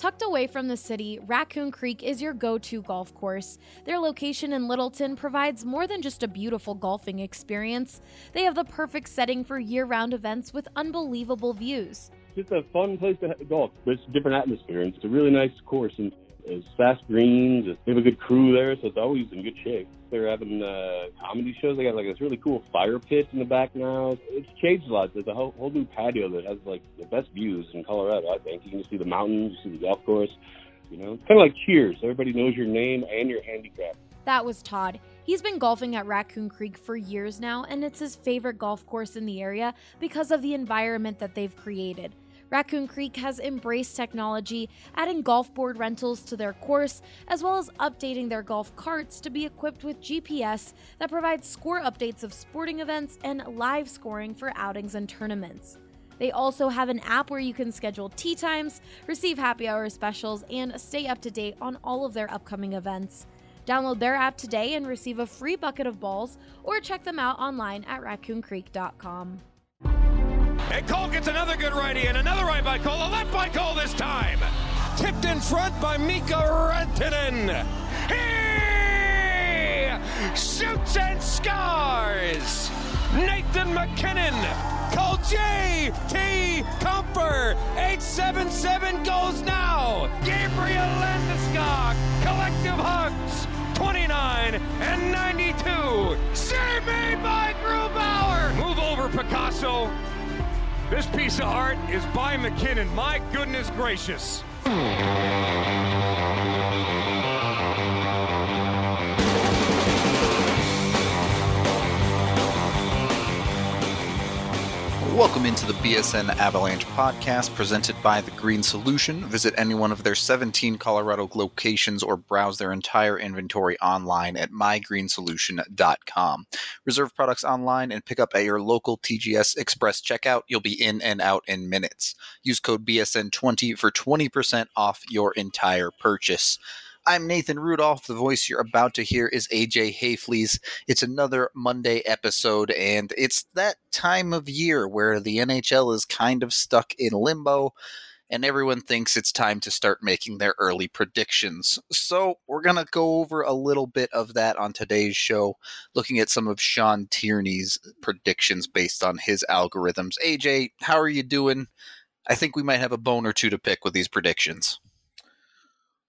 Tucked away from the city, Raccoon Creek is your go to golf course. Their location in Littleton provides more than just a beautiful golfing experience, they have the perfect setting for year round events with unbelievable views. It's a fun place to golf. It's a different atmosphere, and it's a really nice course. And it's fast greens. They have a good crew there, so it's always in good shape. They're having uh, comedy shows. They got like this really cool fire pit in the back now. It's changed a lot. There's a whole, whole new patio that has like the best views in Colorado. I think you can see the mountains, you see the golf course. You know, kind of like Cheers. Everybody knows your name and your handicap. That was Todd. He's been golfing at Raccoon Creek for years now, and it's his favorite golf course in the area because of the environment that they've created. Raccoon Creek has embraced technology, adding golf board rentals to their course, as well as updating their golf carts to be equipped with GPS that provides score updates of sporting events and live scoring for outings and tournaments. They also have an app where you can schedule tee times, receive happy hour specials, and stay up to date on all of their upcoming events. Download their app today and receive a free bucket of balls, or check them out online at raccooncreek.com. And Cole gets another good righty, and another right by Cole, a left by Cole this time. Tipped in front by Mikko Rantanen. He shoots and scars. Nathan MacKinnon. Call J.T. Compher. 877 goes now. Gabriel Landeskog. Collective hugs. 29 and 92. Save made by Grubauer. Move over, Picasso. This piece of art is by MacKinnon. My goodness gracious. Welcome into the BSN Avalanche podcast presented by The Green Solution. Visit any one of their 17 Colorado locations or browse their entire inventory online at mygreensolution.com. Reserve products online and pick up at your local TGS Express checkout. You'll be in and out in minutes. Use code BSN20 for 20% off your entire purchase. I'm Nathan Rudolph. The voice you're about to hear is AJ Haefele's. It's another Monday episode, and it's that time of year where the NHL is kind of stuck in limbo, and everyone thinks it's time to start making their early predictions. So, we're going to go over a little bit of that on today's show, looking at some of Sean Tierney's predictions based on his algorithms. AJ, how are you doing? I think we might have a bone or two to pick with these predictions.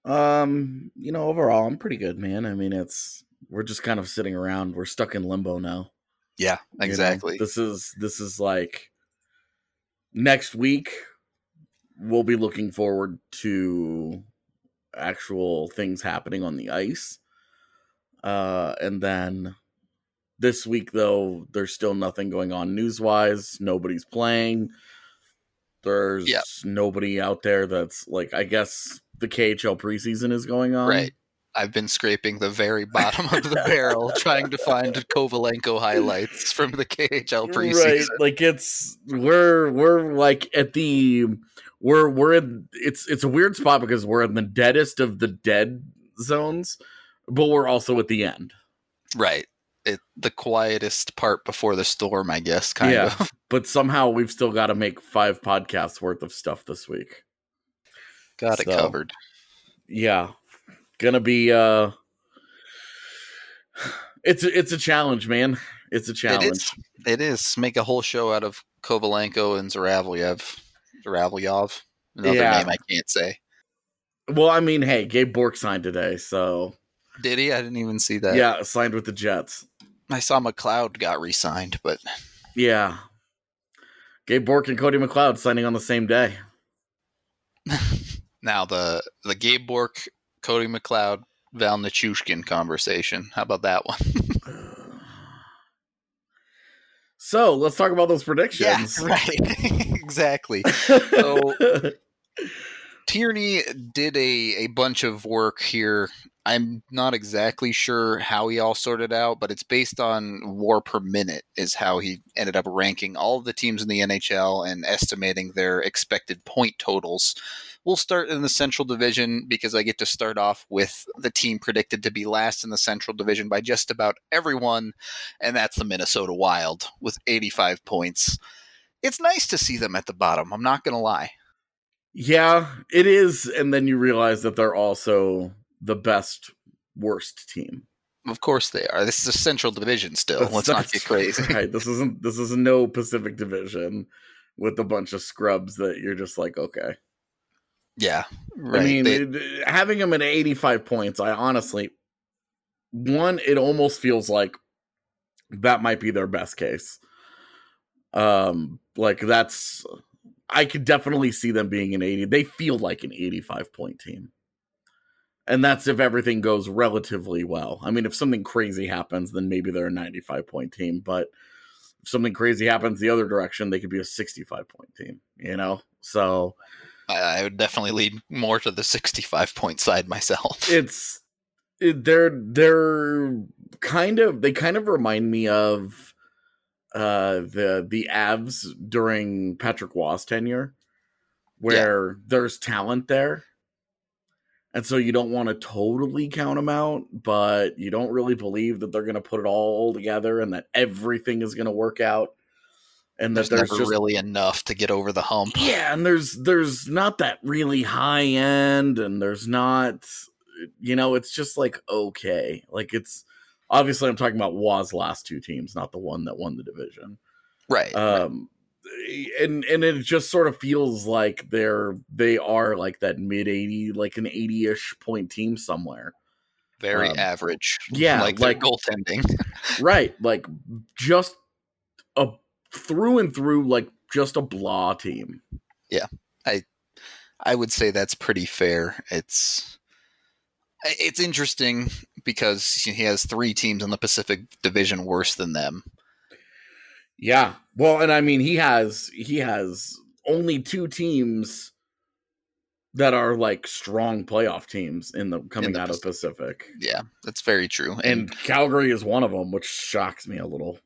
Um, you know, overall, I'm pretty good, man. I mean, it's we're just kind of sitting around. We're stuck in limbo now. Yeah, you know? exactly. This is this is like next week. We'll be looking forward to actual things happening on the ice. Uh, and then this week, though, there's still nothing going on news wise. Nobody's playing. There's Yep. nobody out there that's like, I guess the KHL preseason is going on. Right. I've been scraping the very bottom of the barrel trying to find Kovalenko highlights from the KHL preseason. Right. Like it's we're we're like at the we're we're in it's it's a weird spot because we're in the deadest of the dead zones, but we're also at the end. Right. It the quietest part before the storm, I guess, kind yeah. of. But somehow we've still got to make five podcasts worth of stuff this week. Got it covered. Yeah. Gonna be uh it's a, it's a challenge, man. It's a challenge. It is. It is. Make a whole show out of Kovalenko and Zaravlyev. Zaravlyov. Another Yeah. name I can't say. Well, I mean, hey, Gabe Bourque signed today, so Did he? I didn't even see that. yeah, signed with the Jets. I saw McLeod got re-signed, but Yeah. Gabe Bourque and Cody McLeod signing on the same day. now the the Gabe Bourque, Cody McLeod, Val Nichushkin conversation. How about that one? so let's talk about those predictions. right. exactly. So Tierney did a, a bunch of work here. I'm not exactly sure how he all sorted out, but it's based on war per minute, is how he ended up ranking all of the teams in the NHL and estimating their expected point totals. We'll start in the Central Division because I get to start off with the team predicted to be last in the Central Division by just about everyone, and that's the Minnesota Wild with 85 points. It's nice to see them at the bottom, I'm not going to lie. Yeah, it is. And then you realize that they're also the best worst team. Of course they are. This is a Central Division still. Let's not get crazy. Right. This isn't this is no Pacific Division with a bunch of scrubs that you're just like, okay. Yeah. Right. I mean, They- having them at 85 points, I honestly one, it almost feels like that might be their best case. Um, like that's I could definitely see them being an 80. They feel like an 85 point team. And that's if everything goes relatively well. I mean, if something crazy happens, then maybe they're a 95 point team. But if something crazy happens the other direction, they could be a 65 point team, you know? So I, I would definitely lead more to the 65 point side myself. it's it, they're they're kind of they kind of remind me of uh the the Avs during Patrick Roy's tenure where there's talent there and so you don't want to totally count them out but you don't really believe that they're going to put it all together and that everything is going to work out and that there's, there's, never just really enough to get over the hump. yeah and there's there's not that really high end and there's not you know it's just like okay like it's obviously i'm talking about was last two teams not the one that won the division Right. um and and it just sort of feels like they're they are like that mid 80 like an 80ish point team somewhere Very um, average. yeah, Like, like- goaltending. right like just a through and through like just a blah team Yeah. I I would say that's pretty fair. It's it's interesting because he has three teams in the Pacific Division worse than them. Yeah. Well, and I mean he has he has only two teams that are like strong playoff teams in the coming the out of Pacific. Yeah, that's very true. And Calgary is one of them, which shocks me a little.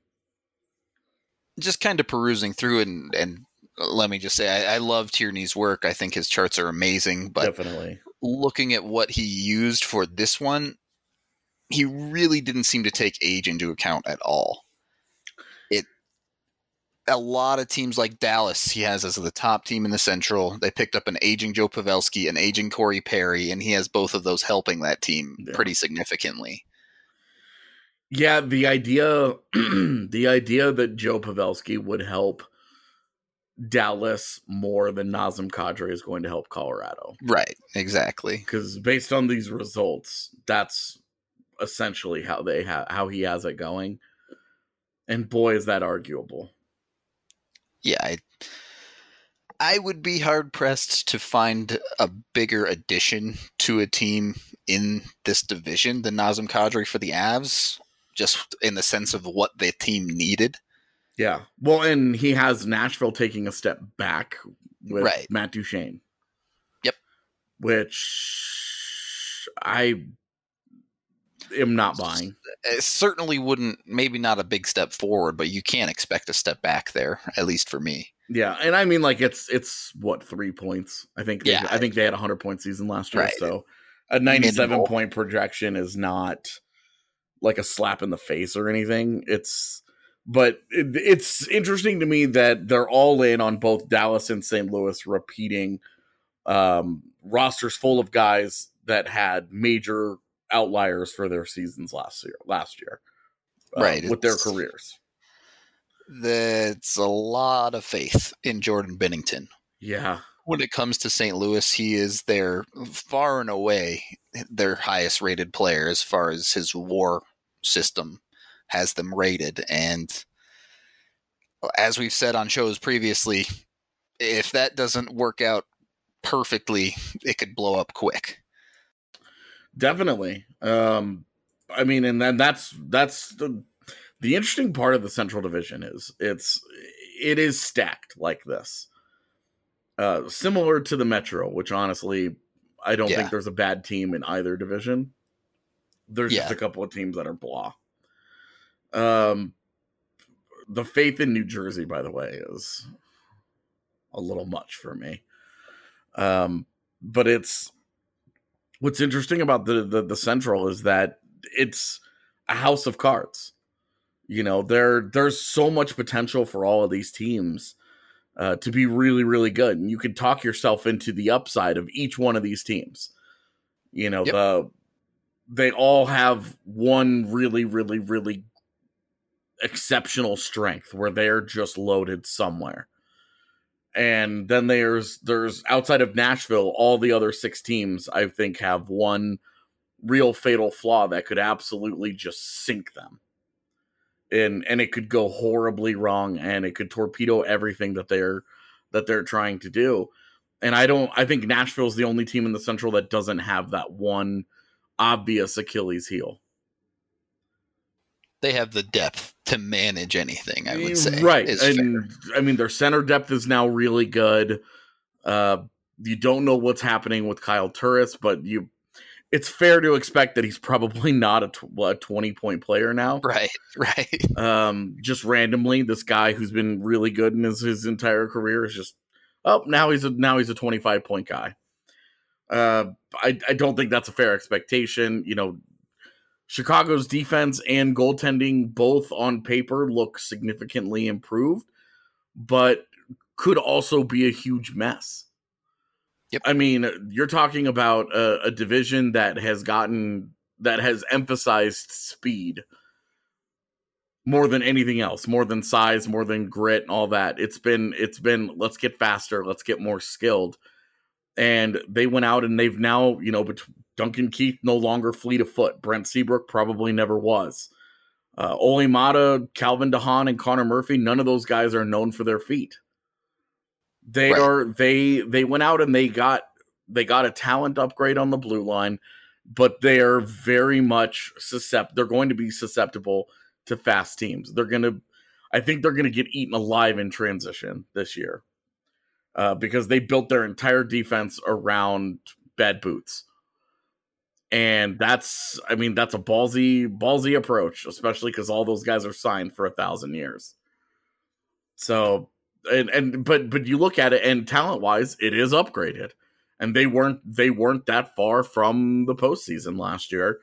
just kind of perusing through and and uh, let me just say I, I love Tierney's work. I think his charts are amazing, but Definitely. looking at what he used for this one, he really didn't seem to take age into account at all. A lot of teams like Dallas, he has as the top team in the Central. They picked up an aging Joe Pavelski, an aging Corey Perry, and he has both of those helping that team Yeah. pretty significantly. Yeah, the idea the idea that Joe Pavelski would help Dallas more than Nazem Kadri is going to help Colorado. Right, exactly. Because based on these results, that's essentially how they ha- how he has it going. And boy, is that arguable. Yeah, I, I would be hard pressed to find a bigger addition to a team in this division than Nazem Kadri for the Avs, just in the sense of what the team needed. Yeah. Well, and he has Nashville taking a step back with Right. Matt Duchene. Yep. Which I am not buying. It certainly wouldn't, maybe not a big step forward, but you can't expect a step back there, at least for me. Yeah, and I mean like it's it's what three points? I think they, Yeah. I think they had a hundred point season last year, Right. so a ninety-seven Minimal. point projection is not like a slap in the face or anything. It's but it, it's interesting to me that they're all in on both Dallas and St. Louis repeating um, rosters full of guys that had major outliers for their seasons last year. Last year, uh, Right, with their careers. That's a lot of faith in Jordan Binnington. Yeah, when it comes to St. Louis, he is their far and away their highest rated player as far as his war system has them rated. And as we've said on shows previously, if that doesn't work out perfectly, it could blow up quick. Definitely. Um, I mean, and then that's that's the the interesting part of the Central Division is it's it is stacked like this, uh, similar to the Metro, which honestly I don't Yeah. think there's a bad team in either division. There's just a couple of teams that are blah. Um, the faith in New Jersey, by the way, is a little much for me. Um, but it's what's interesting about the, the the Central is that it's a house of cards. You know, there there's so much potential for all of these teams uh, to be really, really good, and you can talk yourself into the upside of each one of these teams. You know, Yep. the they all have one really, really, really exceptional strength where they're just loaded somewhere. And then there's there's outside of Nashville, all the other six teams I think have one real fatal flaw that could absolutely just sink them. And and it could go horribly wrong and it could torpedo everything that they're that they're trying to do. And I don't I think Nashville's the only team in the central that doesn't have that one obvious Achilles heel. They have the depth to manage anything, I would say. Right. is fair. I mean their center depth is now really good. Uh you don't know what's happening with Kyle Turris, but you it's fair to expect that he's probably not a, tw- a 20 point player now. Right, right. Um just randomly this guy who's been really good in his, his entire career is just oh now he's a now he's a 25 point guy. Uh I I don't think that's a fair expectation, you know, Chicago's defense and goaltending both on paper look significantly improved, but could also be a huge mess. Yep. I mean, you're talking about a, a division that has gotten that has emphasized speed more than anything else, more than size, more than grit and all that. It's been it's been let's get faster, let's get more skilled. And they went out and they've now, you know, bet- Duncan Keith no longer fleet of foot. Brent Seabrook probably never was. Uh, Olli Maatta, Calvin DeHaan, and Connor Murphy, none of those guys are known for their feet. They Right. are they they went out and they got they got a talent upgrade on the blue line, but they are very much suscept. They're going to be susceptible to fast teams. They're going to, I think they're going to get eaten alive in transition this year, uh, because they built their entire defense around bad boots, and that's, I mean, that's a ballsy ballsy approach, especially because all those guys are signed for a thousand years. So, and and but but you look at it, and talent wise, it is upgraded and they weren't they weren't that far from the postseason last year.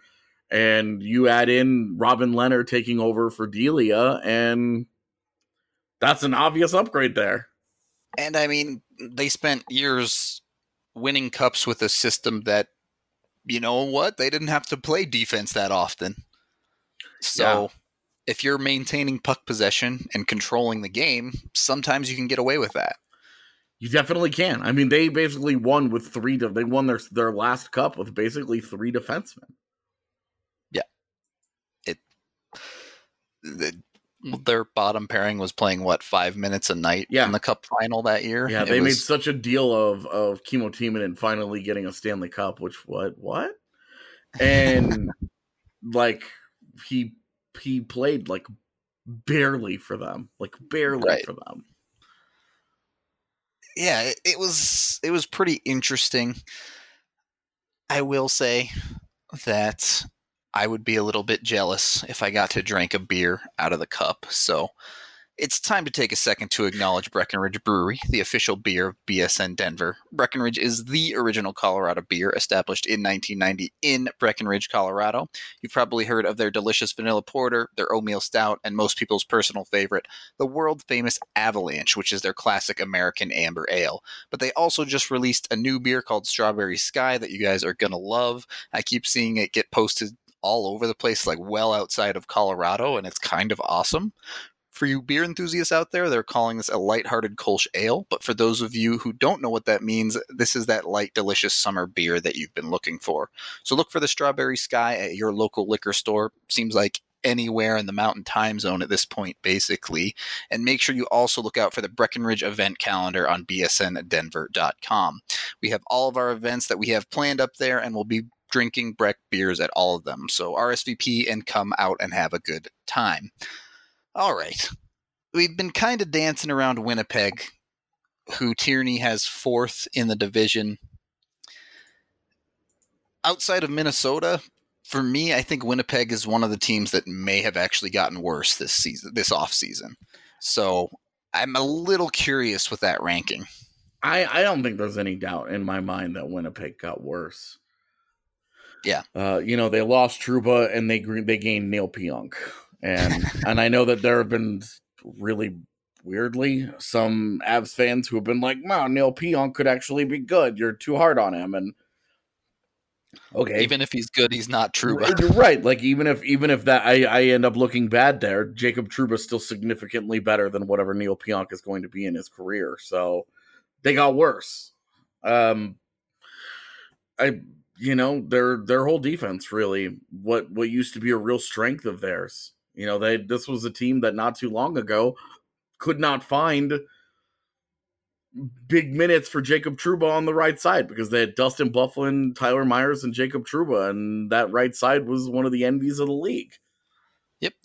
And you add in Robin Lehner taking over for Delia, and that's an obvious upgrade there. And I mean, they spent years winning cups with a system that, you know what, they didn't have to play defense that often. So if you're maintaining puck possession and controlling the game, sometimes you can get away with that. You definitely can. I mean, they basically won with three. De- they won their their last cup with basically three defensemen. Yeah, it the, Hmm. their bottom pairing was playing what five minutes a night Yeah. in the cup final that year. Yeah, It they made such a deal of of Kimmo and finally getting a Stanley Cup. Which what what? And like he he played like barely for them, like barely Right. for them. yeah, it, it was it was pretty interesting. I will say that I would be a little bit jealous if I got to drink a beer out of the cup. So it's time to take a second to acknowledge Breckenridge Brewery, the official beer of BSN Denver. Breckenridge is the original Colorado beer established in 1990 in Breckenridge, Colorado. You've probably heard of their delicious vanilla porter, their oatmeal stout, and most people's personal favorite, the world famous Avalanche, which is their classic American amber ale. But they also just released a new beer called Strawberry Sky that you guys are going to love. I keep seeing it get posted all over the place, like well outside of Colorado, and it's kind of awesome. For you beer enthusiasts out there, they're calling this a lighthearted Kolsch ale. But for those of you who don't know what that means, this is that light, delicious summer beer that you've been looking for. So look for the Strawberry Sky at your local liquor store. Seems like anywhere in the mountain time zone at this point, basically. And make sure you also look out for the Breckenridge event calendar on bsndenver.com. We have all of our events that we have planned up there, and we'll be drinking Breck beers at all of them. So RSVP and come out and have a good time. All right. We've been kind of dancing around Winnipeg, who Tierney has fourth in the division. Outside of Minnesota, for me, I think Winnipeg is one of the teams that may have actually gotten worse this season, this off season. So I'm a little curious with that ranking. I, I don't think there's any doubt in my mind that Winnipeg got worse. Yeah. Uh, you know, they lost Trouba and they they gained Neil Pionk. And and I know that there have been really weirdly some Avs fans who have been like, wow, Neil Pionk could actually be good. You're too hard on him. And okay. Even if he's good, he's not Trouba. You're right. Like even if even if that I, I end up looking bad there, Jacob Trouba's still significantly better than whatever Neil Pionk is going to be in his career. So they got worse. Um I you know their their whole defense really what what used to be a real strength of theirs you know they this was a team that not too long ago could not find big minutes for Jacob Trouba on the right side because they had Dustin Byfuglien, Tyler Myers, and Jacob Trouba, and that right side was one of the envies of the league.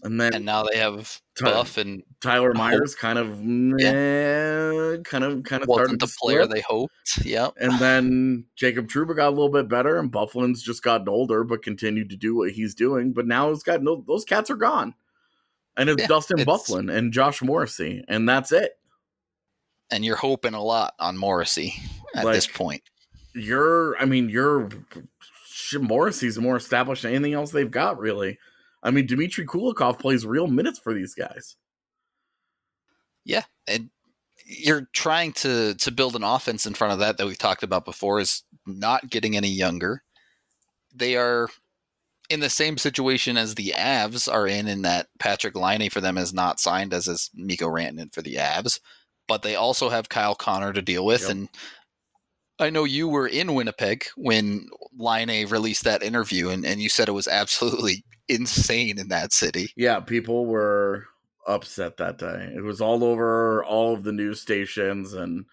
And then and now they have Buff and Tyler Myers kind of yeah. kind of kind of wasn't the player they hoped. Yeah, And then Jacob Trouba got a little bit better and Byfuglien's just gotten older but continued to do what he's doing. But now he's got no those cats are gone. And it's yeah, Dustin it's, Byfuglien and Josh Morrissey, and that's it. And you're hoping a lot on Morrissey at like, this point. You're I mean, you're Morrissey's more established than anything else they've got, really. I mean, Dmitry Kulikov plays real minutes for these guys. Yeah, and you're trying to to build an offense in front of that that we've talked about before is not getting any younger. They are in the same situation as the Avs are in, in that Patrik Laine for them is not signed as is Mikko Rantanen for the Avs, but they also have Kyle Connor to deal with. Yep. And I know you were in Winnipeg when Laine released that interview, and, and you said it was absolutely insane in that city. Yeah, people were upset that day. It was all over all of the news stations and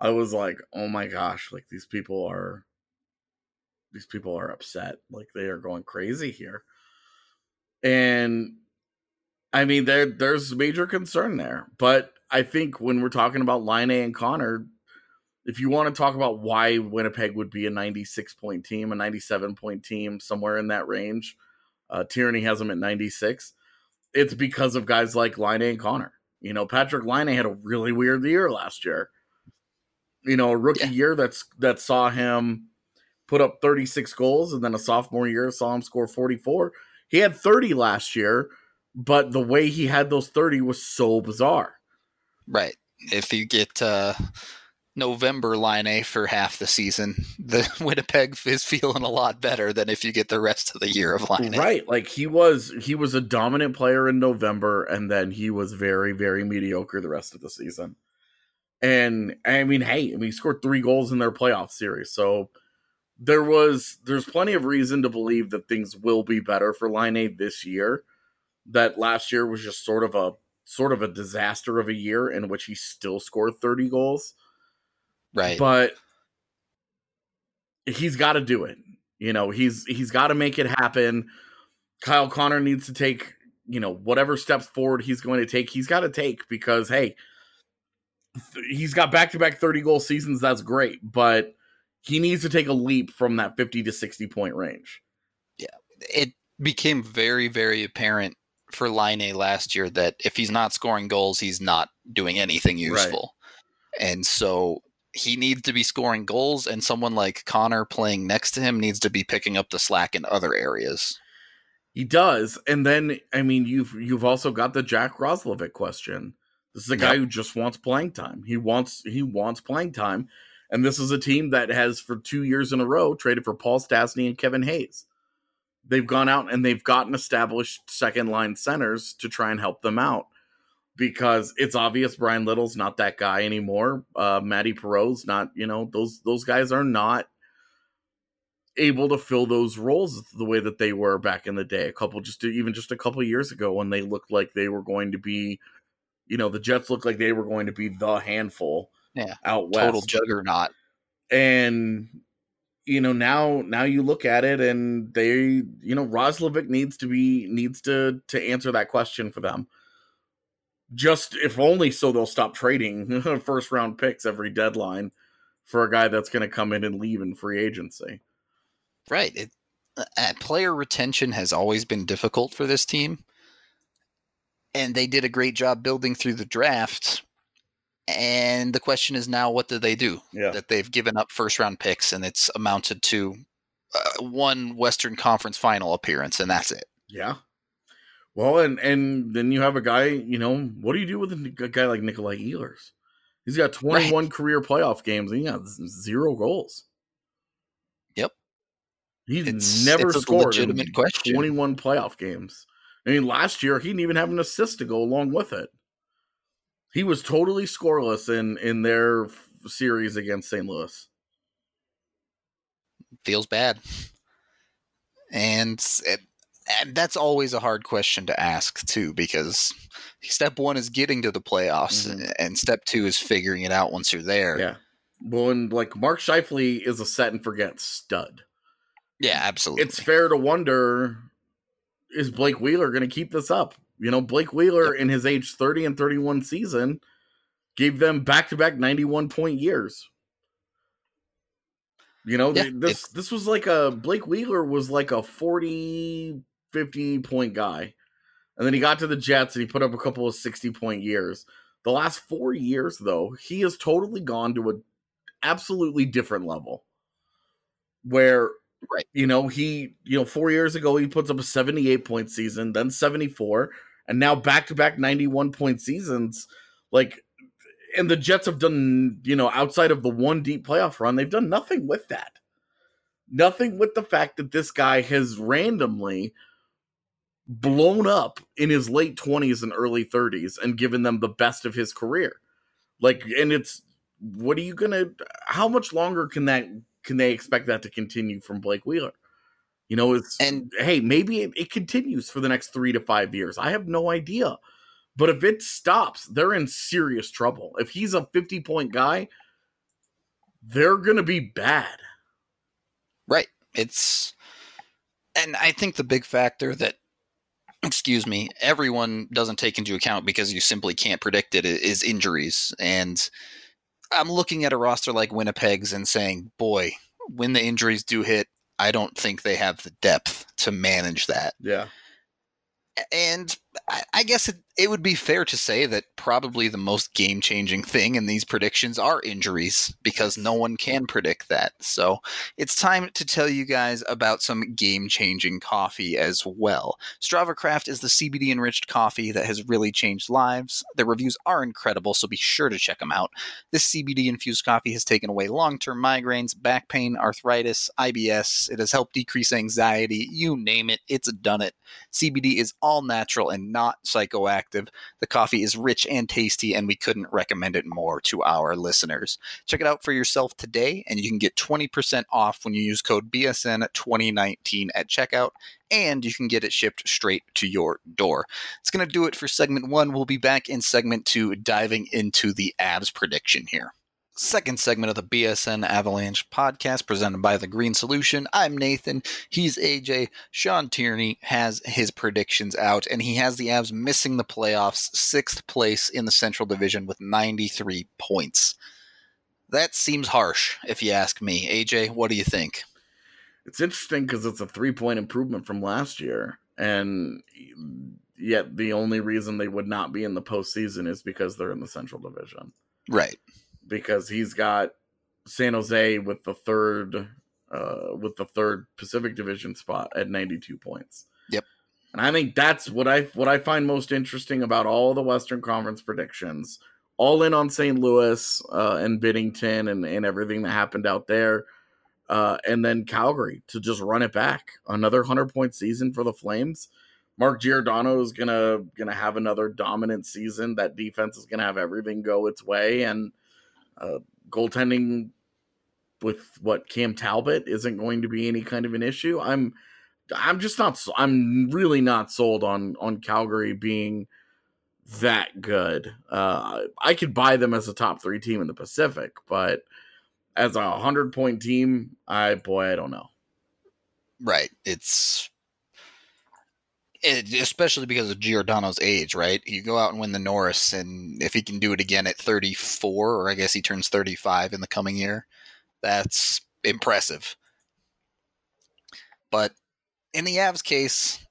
I was like, "Oh my gosh, like these people are these people are upset. Like they are going crazy here." And I mean, there there's major concern there. But I think when we're talking about Laine and Connor, if you want to talk about why Winnipeg would be a 96 point team, a 97 point team, somewhere in that range, uh, Tierney has them at 96. It's because of guys like Laine and Connor. You know, Patrik Laine had a really weird year last year. You know, a rookie yeah. year that's that saw him put up 36 goals, and then a sophomore year saw him score 44. He had 30 last year, but the way he had those 30 was so bizarre. Right. If you get uh November Laine for half the season, the Winnipeg is feeling a lot better than if you get the rest of the year of Laine. Right, like he was he was a dominant player in November, and then he was very very mediocre the rest of the season. And I mean, hey, I mean, he scored three goals in their playoff series, so there was there's plenty of reason to believe that things will be better for Laine this year. That last year was just sort of a sort of a disaster of a year in which he still scored 30 goals Right. But he's got to do it. You know, he's he's got to make it happen. Kyle Connor needs to take, you know, whatever steps forward he's going to take, he's got to take because hey, he's got back-to-back 30 goal seasons, that's great, but he needs to take a leap from that 50 to 60 point range. Yeah. It became very very apparent for Laine last year that if he's not scoring goals, he's not doing anything useful. Right. And so he needs to be scoring goals, and someone like Connor playing next to him needs to be picking up the slack in other areas. He does, and then I mean, you've you've also got the Jack Roslovic question. This is a guy yep. who just wants playing time. He wants he wants playing time, and this is a team that has for two years in a row traded for Paul Stastny and Kevin Hayes. They've gone out and they've gotten established second line centers to try and help them out because it's obvious Bryan Little's not that guy anymore. Uh, Matty Perreault's not, you know, those those guys are not able to fill those roles the way that they were back in the day. A couple just even just a couple years ago when they looked like they were going to be, you know, the Jets looked like they were going to be the handful. Yeah, out west, total juggernaut. And you know now now you look at it and they you know Roslovic needs to be needs to to answer that question for them. Just if only so they'll stop trading first round picks every deadline for a guy that's going to come in and leave in free agency. Right. It, uh, player retention has always been difficult for this team. And they did a great job building through the draft. And the question is now, what do they do? Yeah. That they've given up first round picks and it's amounted to uh, one Western Conference final appearance, and that's it. Yeah. Well, and and then you have a guy, you know, what do you do with a guy like Nikolai Ehlers? He's got 21 right. career playoff games and he got zero goals. Yep. He's it's, never it's scored legitimate question. 21 playoff games. I mean, last year he didn't even have an assist to go along with it. He was totally scoreless in in their series against St. Louis. Feels bad. And it, and that's always a hard question to ask too because step one is getting to the playoffs mm-hmm. and step two is figuring it out once you're there. Yeah. Well and like mark Scheifele is a set and forget stud. Yeah absolutely. It's fair to wonder is blake wheeler going to keep this up? You know blake wheeler yep. in his age 30 and 31 season gave them back-to-back 91 point years. You know, yeah, this this was like a Blake Wheeler was like a 40 50 point guy. And then he got to the Jets and he put up a couple of 60 point years. The last four years, though, he has totally gone to an absolutely different level. Where, right, you know, he, you know, four years ago, he puts up a 78 point season, then 74, and now back to back 91 point seasons. Like, and the Jets have done, you know, outside of the one deep playoff run, they've done nothing with that. Nothing with the fact that this guy has randomly blown up in his late 20s and early 30s and given them the best of his career. Like and it's what are you going to how much longer can that can they expect that to continue from Blake Wheeler? You know, it's and hey, maybe it, it continues for the next 3 to 5 years. I have no idea. But if it stops, they're in serious trouble. If he's a 50 point guy, they're going to be bad. Right. It's and I think the big factor that excuse me, everyone doesn't take into account because you simply can't predict it is injuries. And I'm looking at a roster like Winnipeg's and saying, boy, when the injuries do hit, I don't think they have the depth to manage that. Yeah. And I guess it, it would be fair to say that probably the most game changing thing in these predictions are injuries because no one can predict that. So it's time to tell you guys about some game changing coffee as well. Strava Craft is the CBD enriched coffee that has really changed lives. Their reviews are incredible, so be sure to check them out. This CBD infused coffee has taken away long term migraines, back pain, arthritis, IBS. It has helped decrease anxiety. You name it, it's done it. CBD is all natural and not psychoactive. The coffee is rich and tasty, and we couldn't recommend it more to our listeners. Check it out for yourself today, and you can get 20% off when you use code BSN2019 at checkout, and you can get it shipped straight to your door. It's going to do it for segment one. We'll be back in segment two, diving into the Avs prediction here second segment of the BSN Avalanche podcast presented by The Green Solution. I'm Nathan. He's AJ. Sean Tierney has his predictions out, and he has the Avs missing the playoffs, sixth place in the Central Division with 93 points. That seems harsh, if you ask me. AJ, what do you think? It's interesting because it's a three point improvement from last year, and yet the only reason they would not be in the postseason is because they're in the Central Division. Right because he's got San Jose with the third uh, with the third Pacific Division spot at 92 points. Yep. And I think that's what I what I find most interesting about all the Western Conference predictions. All in on St. Louis uh, and Binnington and, and everything that happened out there. Uh, and then Calgary to just run it back. Another 100 point season for the Flames. Mark Giordano is gonna gonna have another dominant season. That defense is gonna have everything go its way, and uh, goaltending with what Cam Talbot isn't going to be any kind of an issue. I'm I'm just not I'm really not sold on on Calgary being that good. Uh I could buy them as a top 3 team in the Pacific, but as a 100 point team, I boy, I don't know. Right. It's it, especially because of Giordano's age, right? You go out and win the Norris, and if he can do it again at 34, or I guess he turns 35 in the coming year, that's impressive. But in the Avs case,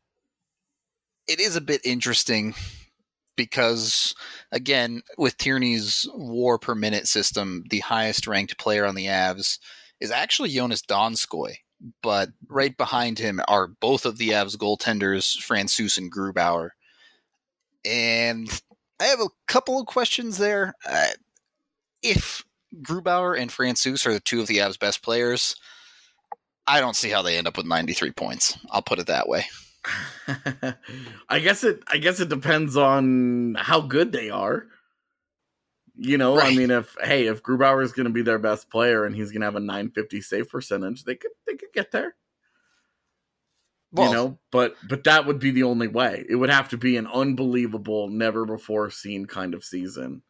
it is a bit interesting because, again, with Tierney's war per minute system, the highest ranked player on the Avs is actually Joonas Donskoi but right behind him are both of the Avs goaltenders, Francouz and Grubauer. And I have a couple of questions there. Uh, if Grubauer and Francouz are the two of the Avs' best players, I don't see how they end up with 93 points. I'll put it that way. I guess it I guess it depends on how good they are. You know, right. I mean, if hey, if Grubauer is going to be their best player and he's going to have a 950 save percentage, they could they could get there. Well, you know, but but that would be the only way. It would have to be an unbelievable, never before seen kind of season,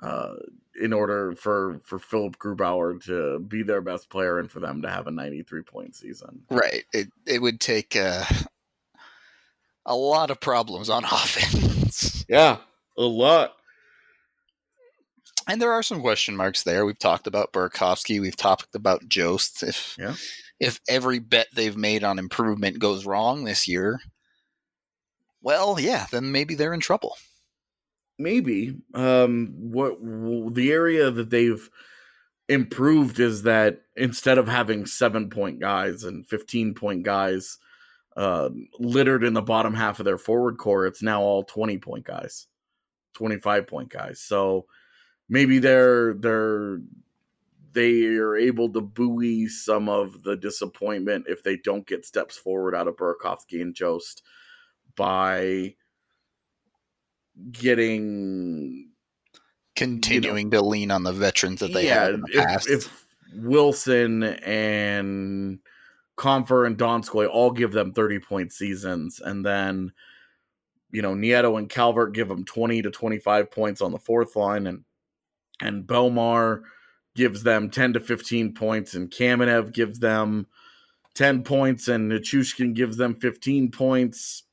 uh, in order for for Philipp Grubauer to be their best player and for them to have a 93 point season. Right. It it would take uh, a lot of problems on offense. Yeah, a lot and there are some question marks there. We've talked about Burakovsky. We've talked about Jost. If yeah. if every bet they've made on improvement goes wrong this year, well, yeah, then maybe they're in trouble. Maybe. Um, what the area that they've improved is that instead of having seven point guys and fifteen point guys uh, littered in the bottom half of their forward core, it's now all twenty point guys, twenty five point guys. So maybe they're they're they are able to buoy some of the disappointment if they don't get steps forward out of Burakovsky and Jost by getting continuing you know, to lean on the veterans that they yeah, have in the past. If, if Wilson and Compher and Donskoi all give them 30 point seasons and then you know Nieto and Calvert give them 20 to 25 points on the fourth line and and Bellemare gives them 10 to 15 points, and Kamenev gives them 10 points, and Nichushkin gives them 15 points.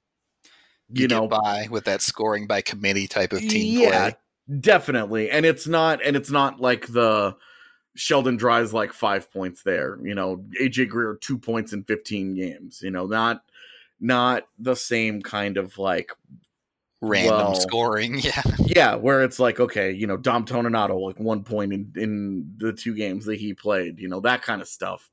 You, you know, by with that scoring by committee type of team yeah, play. Definitely. And it's not and it's not like the Sheldon Dries like five points there. You know, AJ Greer two points in 15 games. You know, not not the same kind of like random well, scoring. Yeah. Yeah, where it's like, okay, you know, Dom Toninato, like one point in, in the two games that he played, you know, that kind of stuff.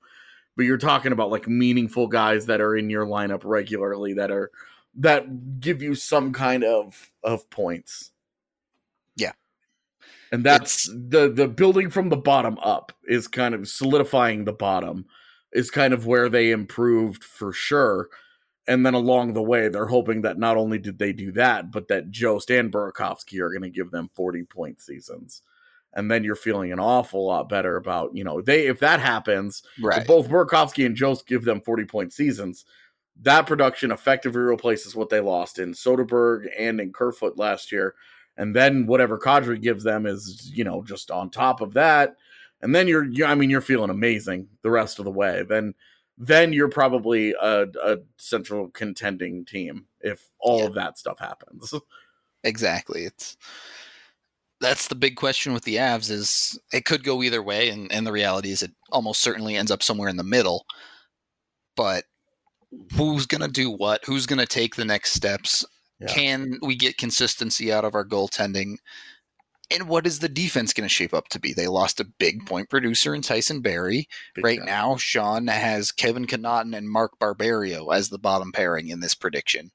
But you're talking about like meaningful guys that are in your lineup regularly that are that give you some kind of of points. Yeah. And that's it's, the the building from the bottom up is kind of solidifying the bottom is kind of where they improved for sure and then along the way, they're hoping that not only did they do that, but that Jost and Burakovsky are going to give them 40 point seasons. And then you're feeling an awful lot better about, you know, they if that happens, right. both Burakovsky and Jost give them 40 point seasons, that production effectively replaces what they lost in Soderberg and in Kerfoot last year. And then whatever Kadri gives them is, you know, just on top of that. And then you're, I mean, you're feeling amazing the rest of the way. Then then you're probably a, a central contending team if all yeah. of that stuff happens. Exactly. It's that's the big question with the Avs is it could go either way, and, and the reality is it almost certainly ends up somewhere in the middle. But who's gonna do what? Who's gonna take the next steps? Yeah. Can we get consistency out of our goaltending? And what is the defense going to shape up to be? They lost a big mm. point producer in Tyson Barrie. Big right time. now, Sean has Kevin Connauton and Mark Barberio as the bottom pairing in this prediction.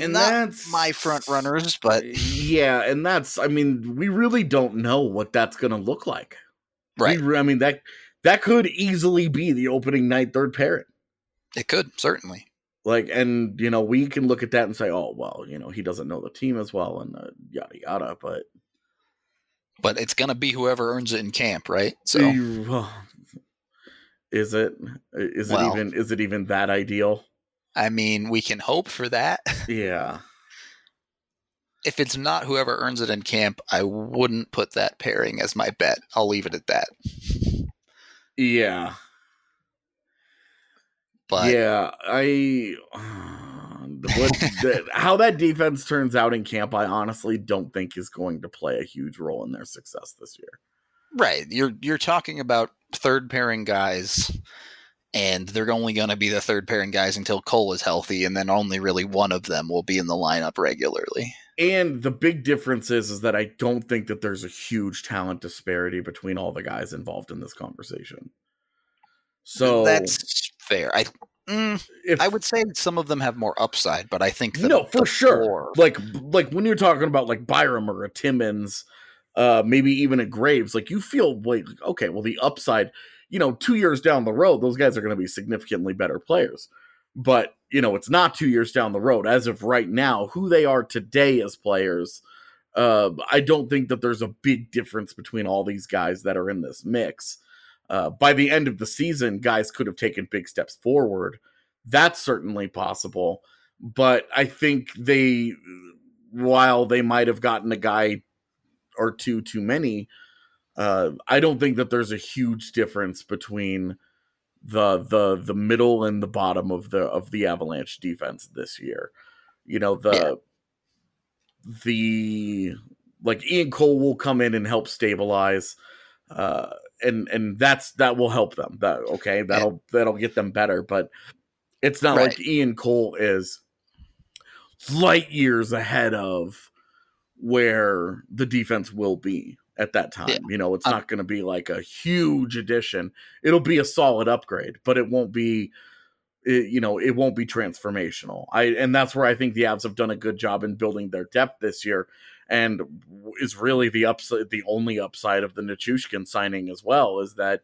And Not that's my front runners, but eh, yeah, and that's I mean, we really don't know what that's going to look like. Right. We, I mean that that could easily be the opening night third pairing. It could certainly like and you know we can look at that and say oh well you know he doesn't know the team as well and uh, yada yada but but it's gonna be whoever earns it in camp, right? So is it is it Well- even is it even that ideal? I mean, we can hope for that. Yeah. If it's not whoever earns it in camp, I wouldn't put that pairing as my bet. I'll leave it at that. Yeah. But yeah, I what the, how that defense turns out in camp, I honestly don't think is going to play a huge role in their success this year. right, you're you're talking about third pairing guys, and they're only going to be the third pairing guys until Cole is healthy, and then only really one of them will be in the lineup regularly. And the big difference is, is that I don't think that there's a huge talent disparity between all the guys involved in this conversation. So that's fair. I mm, if I would say some of them have more upside, but I think the, no, for sure. Like like when you're talking about like Byram or a Timmins, uh, maybe even a Graves, like you feel like okay, well the upside, you know, two years down the road, those guys are going to be significantly better players. But you know, it's not two years down the road. As of right now, who they are today as players, uh, I don't think that there's a big difference between all these guys that are in this mix. Uh, by the end of the season, guys could have taken big steps forward. That's certainly possible. But I think they, while they might have gotten a guy or two too many, uh, I don't think that there's a huge difference between the the the middle and the bottom of the of the Avalanche defense this year. You know the Yeah. the like Ian Cole will come in and help stabilize, uh, and and that's that will help them. That okay, that'll that'll get them better. But it's not like Ian Cole is light years ahead of where the defense will be at that time. Yeah. You know, it's Um, not going to be like a huge addition. It'll be a solid upgrade, but it won't be it, you know, it won't be transformational. I and that's where I think the Avs have done a good job in building their depth this year and is really the upside the only upside of the Nichushkin signing as well is that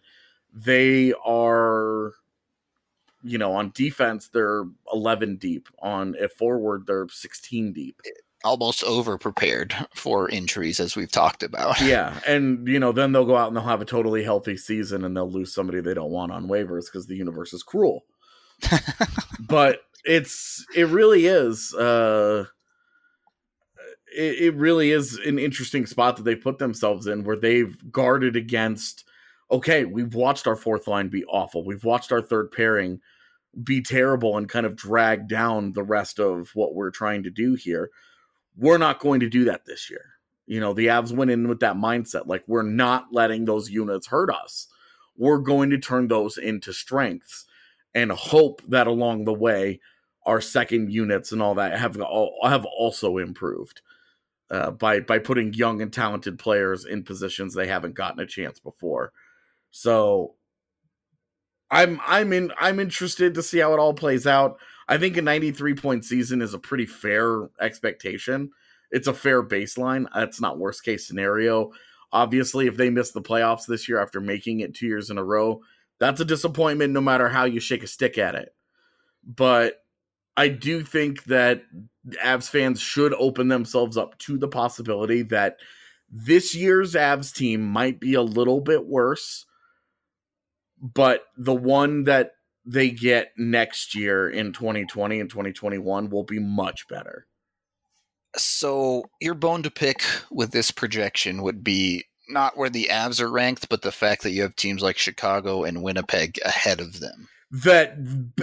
they are you know, on defense they're 11 deep, on a forward they're 16 deep. almost over prepared for injuries, as we've talked about. yeah, and you know, then they'll go out and they'll have a totally healthy season, and they'll lose somebody they don't want on waivers because the universe is cruel. but it's it really is. uh it, it really is an interesting spot that they've put themselves in, where they've guarded against. Okay, we've watched our fourth line be awful. We've watched our third pairing be terrible and kind of drag down the rest of what we're trying to do here. We're not going to do that this year. You know, the Avs went in with that mindset like we're not letting those units hurt us. We're going to turn those into strengths and hope that along the way our second units and all that have have also improved uh, by by putting young and talented players in positions they haven't gotten a chance before. So I'm I'm in I'm interested to see how it all plays out. I think a 93 point season is a pretty fair expectation. It's a fair baseline. That's not worst case scenario. Obviously, if they miss the playoffs this year after making it two years in a row, that's a disappointment no matter how you shake a stick at it. But I do think that Avs fans should open themselves up to the possibility that this year's Avs team might be a little bit worse, but the one that they get next year in 2020 and 2021 will be much better. So your bone to pick with this projection would be not where the Avs are ranked, but the fact that you have teams like Chicago and Winnipeg ahead of them. That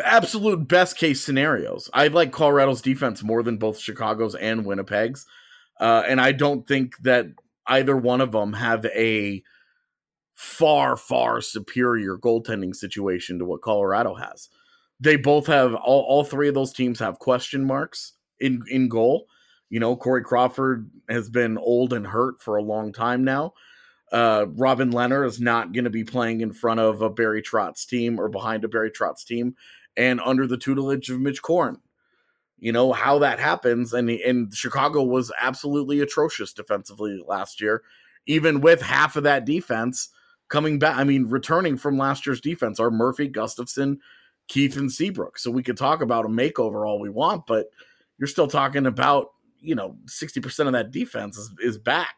absolute best case scenarios. I like Colorado's defense more than both Chicago's and Winnipeg's. Uh, and I don't think that either one of them have a far, far superior goaltending situation to what Colorado has. They both have all, all three of those teams have question marks in, in goal. You know, Corey Crawford has been old and hurt for a long time now. Uh, Robin Lehner is not going to be playing in front of a Barry Trotz team or behind a Barry Trotz team and under the tutelage of Mitch Korn. You know how that happens, and and Chicago was absolutely atrocious defensively last year, even with half of that defense coming back. I mean, returning from last year's defense are Murphy, Gustafsson, Keith, and Seabrook. So we could talk about a makeover all we want, but you're still talking about you know sixty percent of that defense is, is back.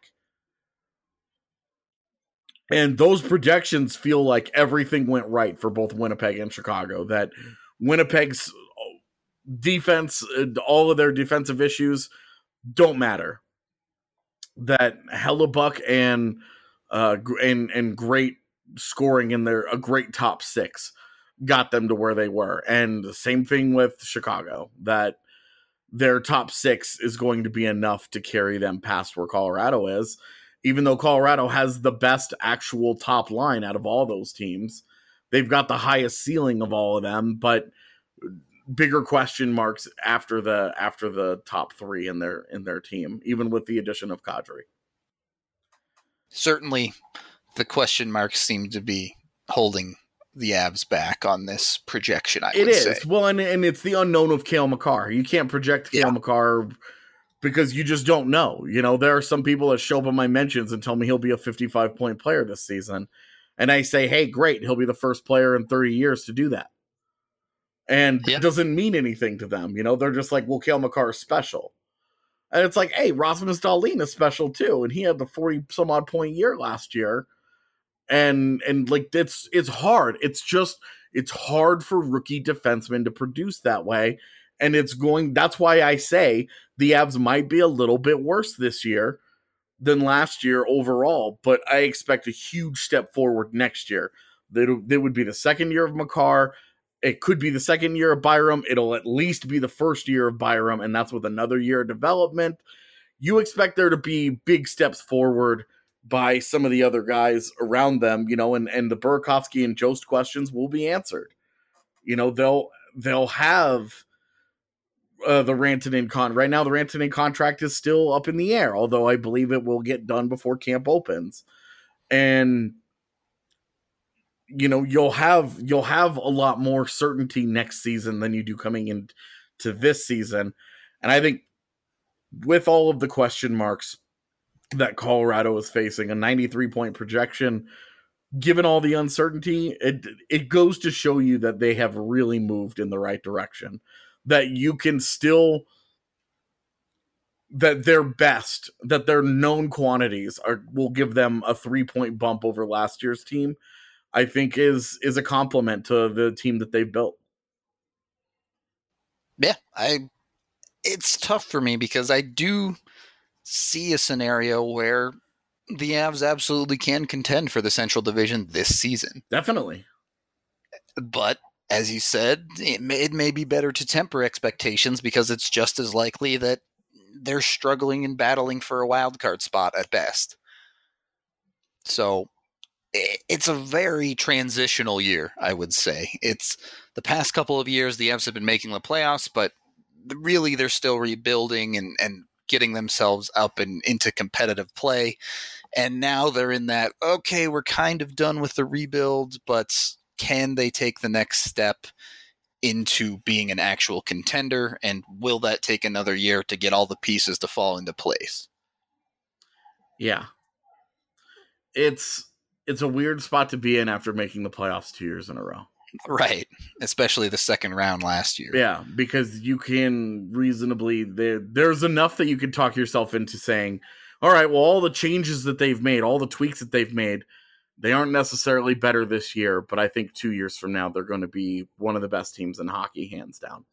And those projections feel like everything went right for both Winnipeg and Chicago. That Winnipeg's defense, uh, all of their defensive issues don't matter. That Hellebuyck and uh and and great scoring in their a great top six got them to where they were. And the same thing with Chicago. That their top six is going to be enough to carry them past where Colorado is, even though Colorado has the best actual top line out of all those teams. They've got the highest ceiling of all of them, but bigger question marks after the after the top three in their in their team, even with the addition of Kadri. Certainly, the question marks seem to be holding the Avs back on this projection. I It is say. well, and and it's the unknown of Cale Makar. You can't project Cale Yeah. Makar because you just don't know. You know, there are some people that show up on my mentions and tell me he'll be a 55 point player this season, and I say, hey, great, he'll be the first player in 30 years to do that. And Yeah. it doesn't mean anything to them. You know, they're just like, well, Cale Makar is special. And it's like, hey, Rasmus Dahlin is special too, and he had the 40 some odd point year last year. And and like it's it's hard. It's just it's hard for rookie defensemen to produce that way. And it's going that's why I say the Avs might be a little bit worse this year than last year overall, but I expect a huge step forward next year. That it would be the second year of Makar. It could be the second year of Byram. It'll at least be the first year of Byram, and that's with another year of development. You expect there to be big steps forward by some of the other guys around them, you know, and, and the Burakovsky and Jost questions will be answered. You know, they'll they'll have uh, the Rantanen con right now. The Rantanen contract is still up in the air, although I believe it will get done before camp opens. And you know, you'll have you'll have a lot more certainty next season than you do coming into this season. And I think with all of the question marks that Colorado is facing, a 93 point projection, given all the uncertainty, it it goes to show you that they have really moved in the right direction. That you can still that their best, that their known quantities are will give them a three point bump over last year's team. I think is is a compliment to the team that they've built. Yeah, I. It's tough for me because I do see a scenario where the Avs absolutely can contend for the Central Division this season. Definitely. But as you said, it may, it may be better to temper expectations because it's just as likely that they're struggling and battling for a wild card spot at best. So it's a very transitional year, I would say. It's the past couple of years the Avs have been making the playoffs, but really they're still rebuilding and, and getting themselves up and into competitive play. And now they're in that, okay, we're kind of done with the rebuild, but can they take the next step into being an actual contender? And will that take another year to get all the pieces to fall into place? Yeah. It's it's a weird spot to be in after making the playoffs two years in a row. Right. Especially the second round last year. Yeah, because you can reasonably there there's enough that you can talk yourself into saying, all right, well all the changes that they've made, all the tweaks that they've made, they aren't necessarily better this year, but I think 2 years from now they're going to be one of the best teams in hockey hands down.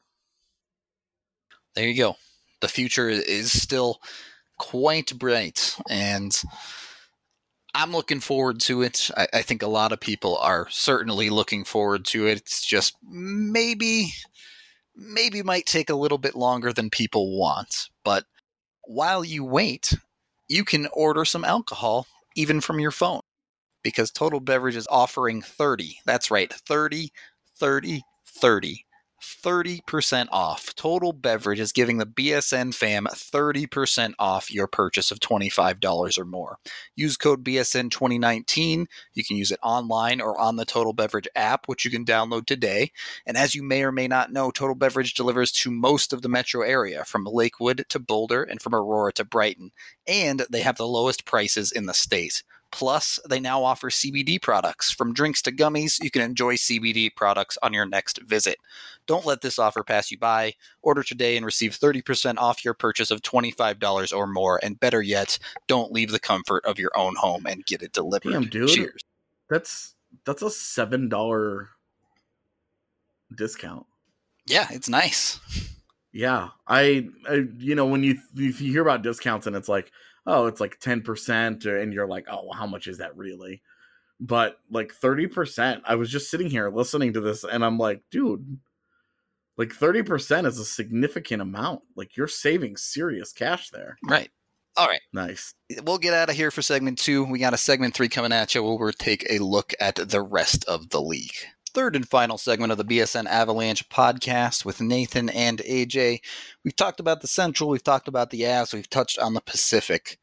there you go. The future is still quite bright, and I'm looking forward to it. I, I think a lot of people are certainly looking forward to it. It's just maybe, maybe might take a little bit longer than people want. But while you wait, you can order some alcohol even from your phone because Total Beverage is offering 30. That's right, 30, 30, 30. 30% off. Total Beverage is giving the BSN fam 30% off your purchase of $25 or more. Use code BSN2019. You can use it online or on the Total Beverage app, which you can download today. And as you may or may not know, Total Beverage delivers to most of the metro area, from Lakewood to Boulder and from Aurora to Brighton. And they have the lowest prices in the state. Plus, they now offer CBD products. From drinks to gummies, you can enjoy CBD products on your next visit. Don't let this offer pass you by. Order today and receive 30% off your purchase of $25 or more. And better yet, don't leave the comfort of your own home and get it delivered. Damn, dude. Cheers. That's that's a seven dollar discount. Yeah, it's nice. Yeah, I, I, you know, when you if you hear about discounts and it's like, oh, it's like ten percent, and you're like, oh, how much is that really? But like thirty percent, I was just sitting here listening to this, and I'm like, dude, like thirty percent is a significant amount. Like you're saving serious cash there. Right. All right. Nice. Eh, we'll get out of here for segment two. We got a segment three coming at you where we'll take a look at the rest of the league. Third and final segment of the BSN Avalanche podcast with Nathan and AJ. We've talked about the Central, we've talked about the Avs, we've touched on the Pacific.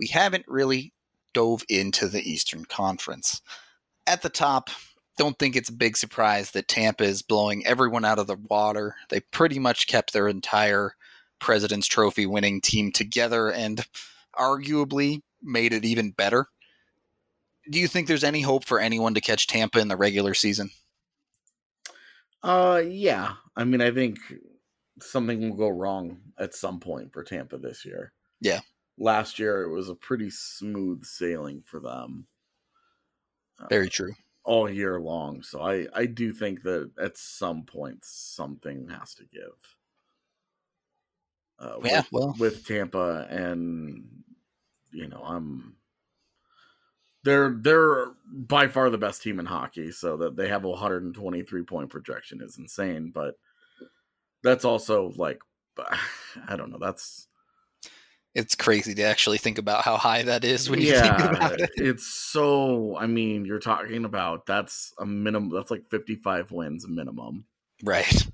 We haven't really dove into the Eastern Conference. At the top, don't think it's a big surprise that Tampa is blowing everyone out of the water. They pretty much kept their entire President's Trophy winning team together and arguably made it even better. Do you think there's any hope for anyone to catch Tampa in the regular season? Uh, yeah. I mean, I think something will go wrong at some point for Tampa this year. Yeah. Last year it was a pretty smooth sailing for them. uh, Very true. all year long. So I I do think that at some point something has to give. Uh, Yeah, with, well. with Tampa and you know I'm they're they're by far the best team in hockey. So that they have a 123 point projection is insane. But that's also like I don't know. That's It's crazy to actually think about how high that is when you think yeah, about it. it's so. I mean, you're talking about that's a minimum. That's like 55 wins minimum. Right.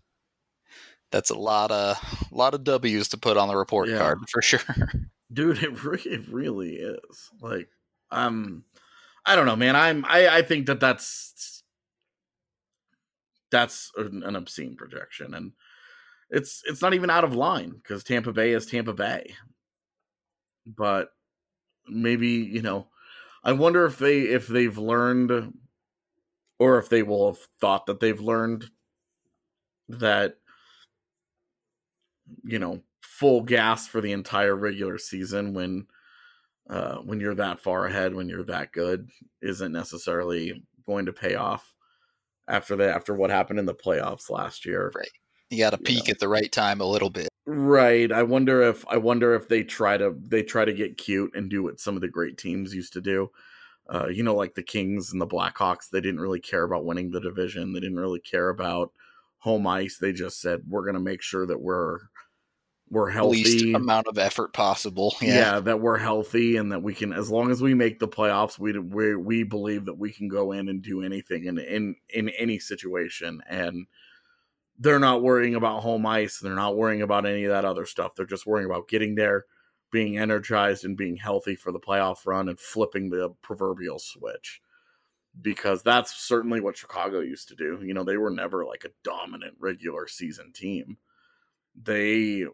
That's a lot of a lot of W's to put on the report Yeah. card for sure. dude it, re- it really is like um i don't know man. I'm i i think that that's that's an, an obscene projection and it's it's not even out of line because tampa bay is tampa bay. But maybe you know i wonder if they if they've learned or if they will have thought that they've learned that you know full gas for the entire regular season when uh when you're that far ahead when you're that good isn't necessarily going to pay off after that after what happened in the playoffs last year Right. You got to peak know. at the right time a little bit. right i wonder if i wonder if they try to they try to get cute and do what some of the great teams used to do uh you know like the kings and the blackhawks they didn't really care about winning the division they didn't really care about home ice they just said we're going to make sure that we're we're healthy Least amount of effort possible. yeah. Yeah. that we're healthy and that we can as long as we make the playoffs we we we believe that we can go in and do anything in in in any situation and they're not worrying about home ice they're not worrying about any of that other stuff they're just worrying about getting there being energized and being healthy for the playoff run and flipping the proverbial switch because that's certainly what Chicago used to do you know they were never like a dominant regular season team they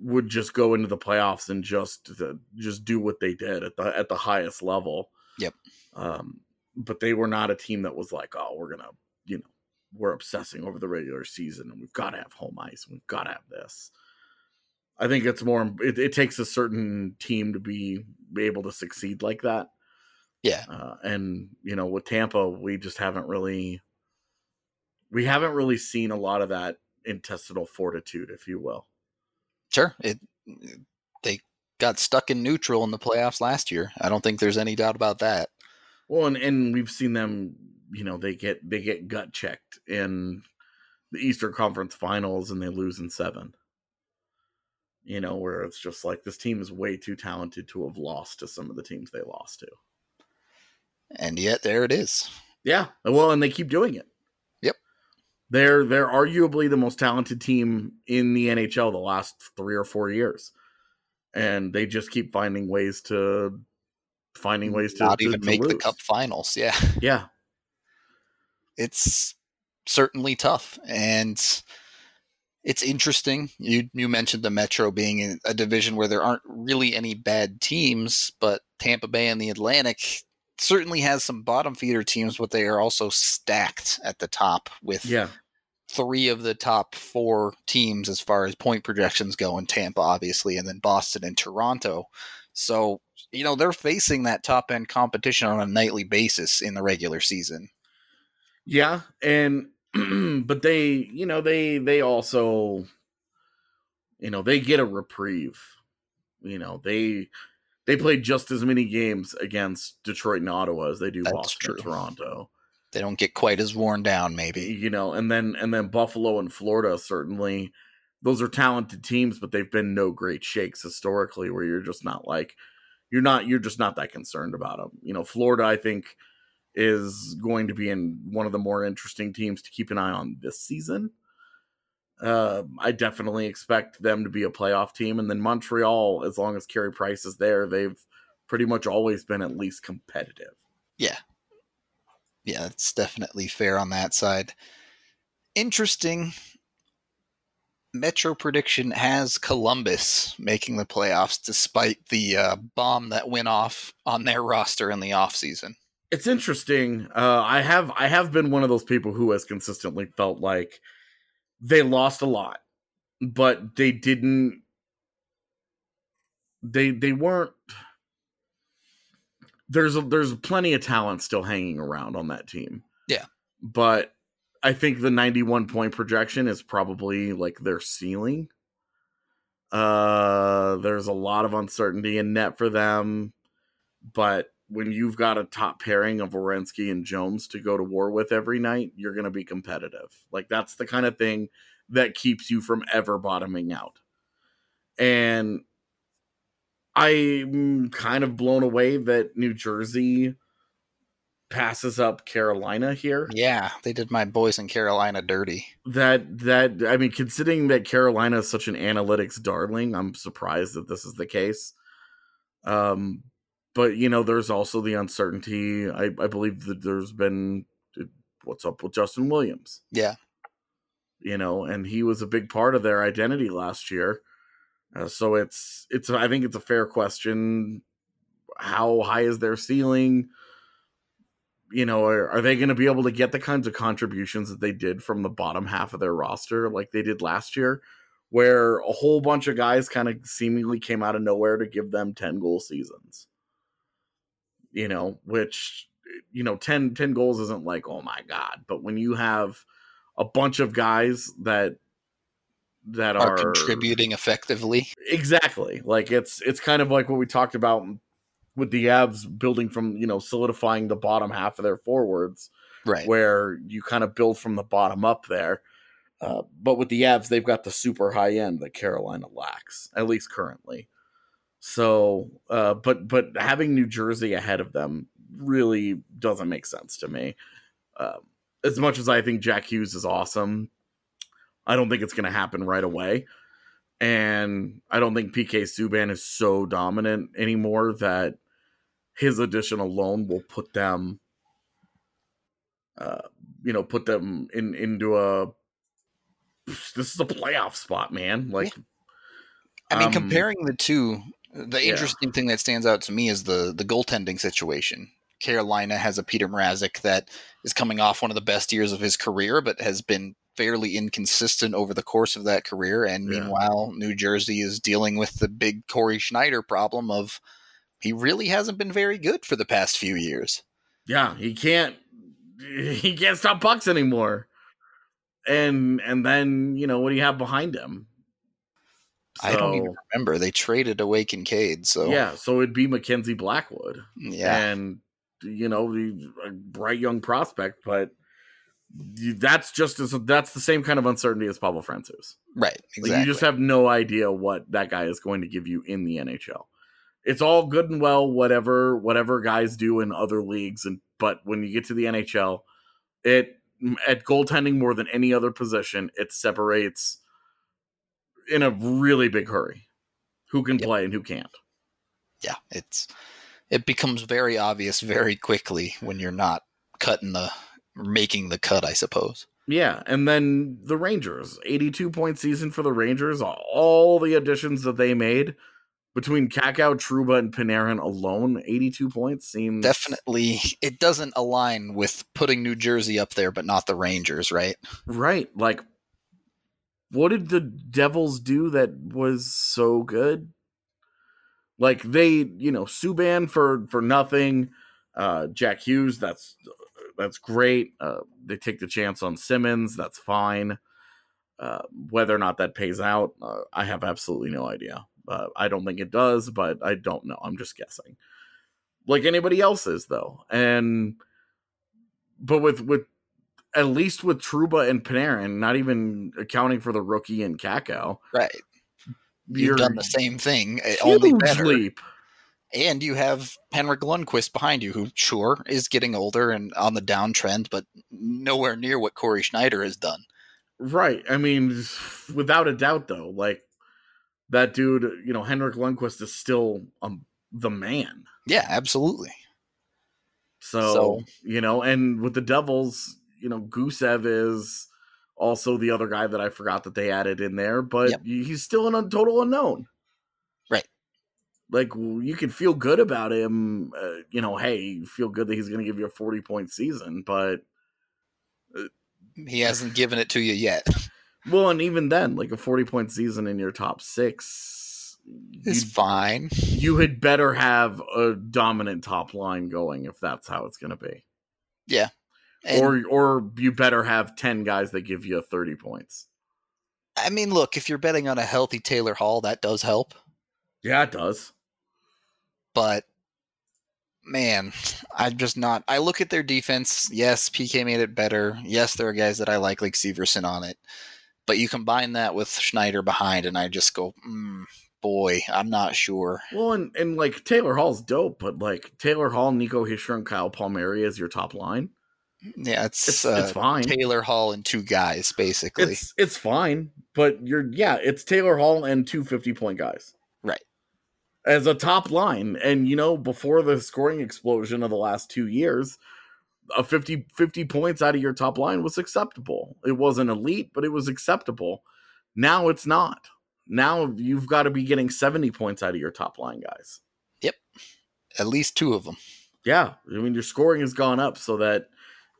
would just go into the playoffs and just just do what they did at the at the highest level. Yep. Um, but they were not a team that was like, oh, we're gonna, you know, we're obsessing over the regular season and we've got to have home ice. and We've got to have this. I think it's more. It, it takes a certain team to be, be able to succeed like that. Yeah. Uh, and you know, with Tampa, we just haven't really, we haven't really seen a lot of that intestinal fortitude, if you will. Sure. It mm, they got stuck in neutral in the playoffs last year. I don't think there's any doubt about that. Well, and, and we've seen them, you know, they get they get gut checked in the Eastern Conference Finals and they lose in seven. You know, where it's just like this team is way too talented to have lost to some of the teams they lost to. And yet there it is. Yeah, well, and they keep doing it. They're they're arguably the most talented team in the NHL the last three or four years, and they just keep finding ways to finding ways to Not to- even to make the cup finals. Yeah. Yeah, It's certainly tough. And it's interesting. You you mentioned the Metro being a division where there aren't really any bad teams, but Tampa Bay and the Atlantic certainly has some bottom feeder teams, but they are also stacked at the top with Yeah. three of the top four teams as far as point projections go in Tampa, obviously, and then Boston and Toronto. So, you know, they're facing that top end competition on a nightly basis in the regular season. Yeah, and but they, you know, they they also you know, they get a reprieve. You know, they they played just as many games against Detroit and Ottawa as they do That's Boston and true. Toronto. They don't get quite as worn down, maybe. You know, and then and then Buffalo and Florida certainly those are talented teams, but they've been no great shakes historically where you're just not like you're not you're just not that concerned about them. You know, Florida I think is going to be in one of the more interesting teams to keep an eye on this season. Uh, I definitely expect them to be a playoff team, and then Montreal, as long as Carey Price is there, they've pretty much always been at least competitive. Yeah. Yeah, it's definitely fair on that side. Interesting. Metro prediction has Columbus making the playoffs despite the uh, bomb that went off on their roster in the offseason. it's interesting. Uh, I have I have been one of those people who has consistently felt like they lost a lot, but they didn't. They they weren't. There's a, there's plenty of talent still hanging around on that team. Yeah. but I think the 91 point projection is probably like their ceiling. Uh, there's a lot of uncertainty in net for them, but when you've got a top pairing of Werenski and Jones to go to war with every night, you're going to be competitive. Like that's the kind of thing that keeps you from ever bottoming out. And I'm kind of blown away that New Jersey passes up Carolina here. Yeah, they did my boys in Carolina dirty. That that I mean, considering that Carolina is such an analytics darling, I'm surprised that this is the case. Um, but you know, there's also the uncertainty. I, I believe that there's been what's up with Justin Williams. Yeah. You know, and he was a big part of their identity last year. Uh, so it's it's I think it's a fair question. How high is their ceiling? You know, are, are they going to be able to get the kinds of contributions that they did from the bottom half of their roster like they did last year, where a whole bunch of guys kind of seemingly came out of nowhere to give them 10 goal seasons? You know, which, you know, 10, 10 goals isn't like, oh my God. But when you have a bunch of guys that that Are are, contributing effectively. exactly like it's it's kind of like what we talked about with the avs building from you know solidifying the bottom half of their forwards Right. where you kind of build from the bottom up there uh, but with the avs they've got the super high end that carolina lacks at least currently so uh, but but having new jersey ahead of them really doesn't make sense to me um, as much as i think jack hughes is awesome i don't think it's going to happen right away and I don't think PK Subban is so dominant anymore that his addition alone will put them, uh, you know, put them in into a. This is a playoff spot, man. Like, I mean, um, comparing the two, the yeah. interesting thing that stands out to me is the the goaltending situation. Carolina has a Peter Mrazek that is coming off one of the best years of his career, but has been fairly inconsistent over the course of that career. And Yeah. meanwhile, New Jersey is dealing with the big Cory Schneider problem of he really hasn't been very good for the past few years. yeah, he can't he can't stop pucks anymore. And and then you know what do you have behind him? I don't even remember. They traded away Kinkaid, so Yeah, so it'd be Mackenzie Blackwood. yeah. and you know a bright young prospect, but that's just as that's the same kind of uncertainty as Pavel Francouz. right, exactly. Like you just have no idea what that guy is going to give you in the NHL. It's all good and well, whatever whatever guys do in other leagues, and but when you get to the NHL, it at goaltending more than any other position, it separates in a really big hurry who can Yep. play and who can't. yeah, it's it becomes very obvious very quickly when you're not cutting the making the cut, I suppose. Yeah, and then the Rangers, 82 point season for the Rangers. All the additions that they made between Kakko, Trouba, and Panarin alone, 82 points seems Definitely, it doesn't align with putting New Jersey up there, but not the Rangers, right? right. Like, what did the Devils do that was so good? Like they, you know, Subban for for nothing. Uh, Jack Hughes, that's that's great. Uh, they take the chance on Simmonds, that's fine. Uh, whether or not that pays out, uh, I have absolutely no idea. Uh, I don't think it does, but I don't know. I'm just guessing. Like anybody else's, though, and but with with at least with Trouba and Panarin, not even accounting for the rookie and Kakko, Right. You've done the same thing, eh, only better. leap. And you have Henrik Lundqvist behind you, who sure is getting older and on the downtrend, but nowhere near what Cory Schneider has done. Right. I mean, without a doubt, though, like that dude, you know, Henrik Lundqvist is still um, the man. Yeah, absolutely. So, So- you know, and with the Devils, you know, Gusev is also the other guy that I forgot that they added in there, but Yep. he's still an un- total unknown. Right. Like you can feel good about him, uh, you know. Hey, you feel good that he's going to give you a forty point season, but He hasn't given it to you yet. well, and even then, like a forty point season in your top six, is fine. you had better have a dominant top line going if that's how it's going to be. And, or or you better have 10 guys that give you 30 points. I mean, look, if you're betting on a healthy Taylor Hall, that does help. Yeah, it does. But man, I'm just not. I look at their defense. Yes, PK made it better. Yes, there are guys that I like, like Severson on it. But you combine that with Schneider behind, and I just go, mm, boy, I'm not sure. Well, and, and like Taylor Hall's dope, but like Taylor Hall, Nico Hischier, and Kyle Palmieri as your top line. Yeah, it's, It's, uh, it's fine. Taylor Hall and two guys, basically. It's it's fine, but you're yeah, it's Taylor Hall and two 50 point guys. Right. As a top line. And you know, before the scoring explosion of the last two years, a 50, 50 points out of your top line was acceptable. It wasn't elite, but it was acceptable. Now it's not. Now you've got to be getting 70 points out of your top line guys. Yep. At least two of them. Yeah. I mean, your scoring has gone up so that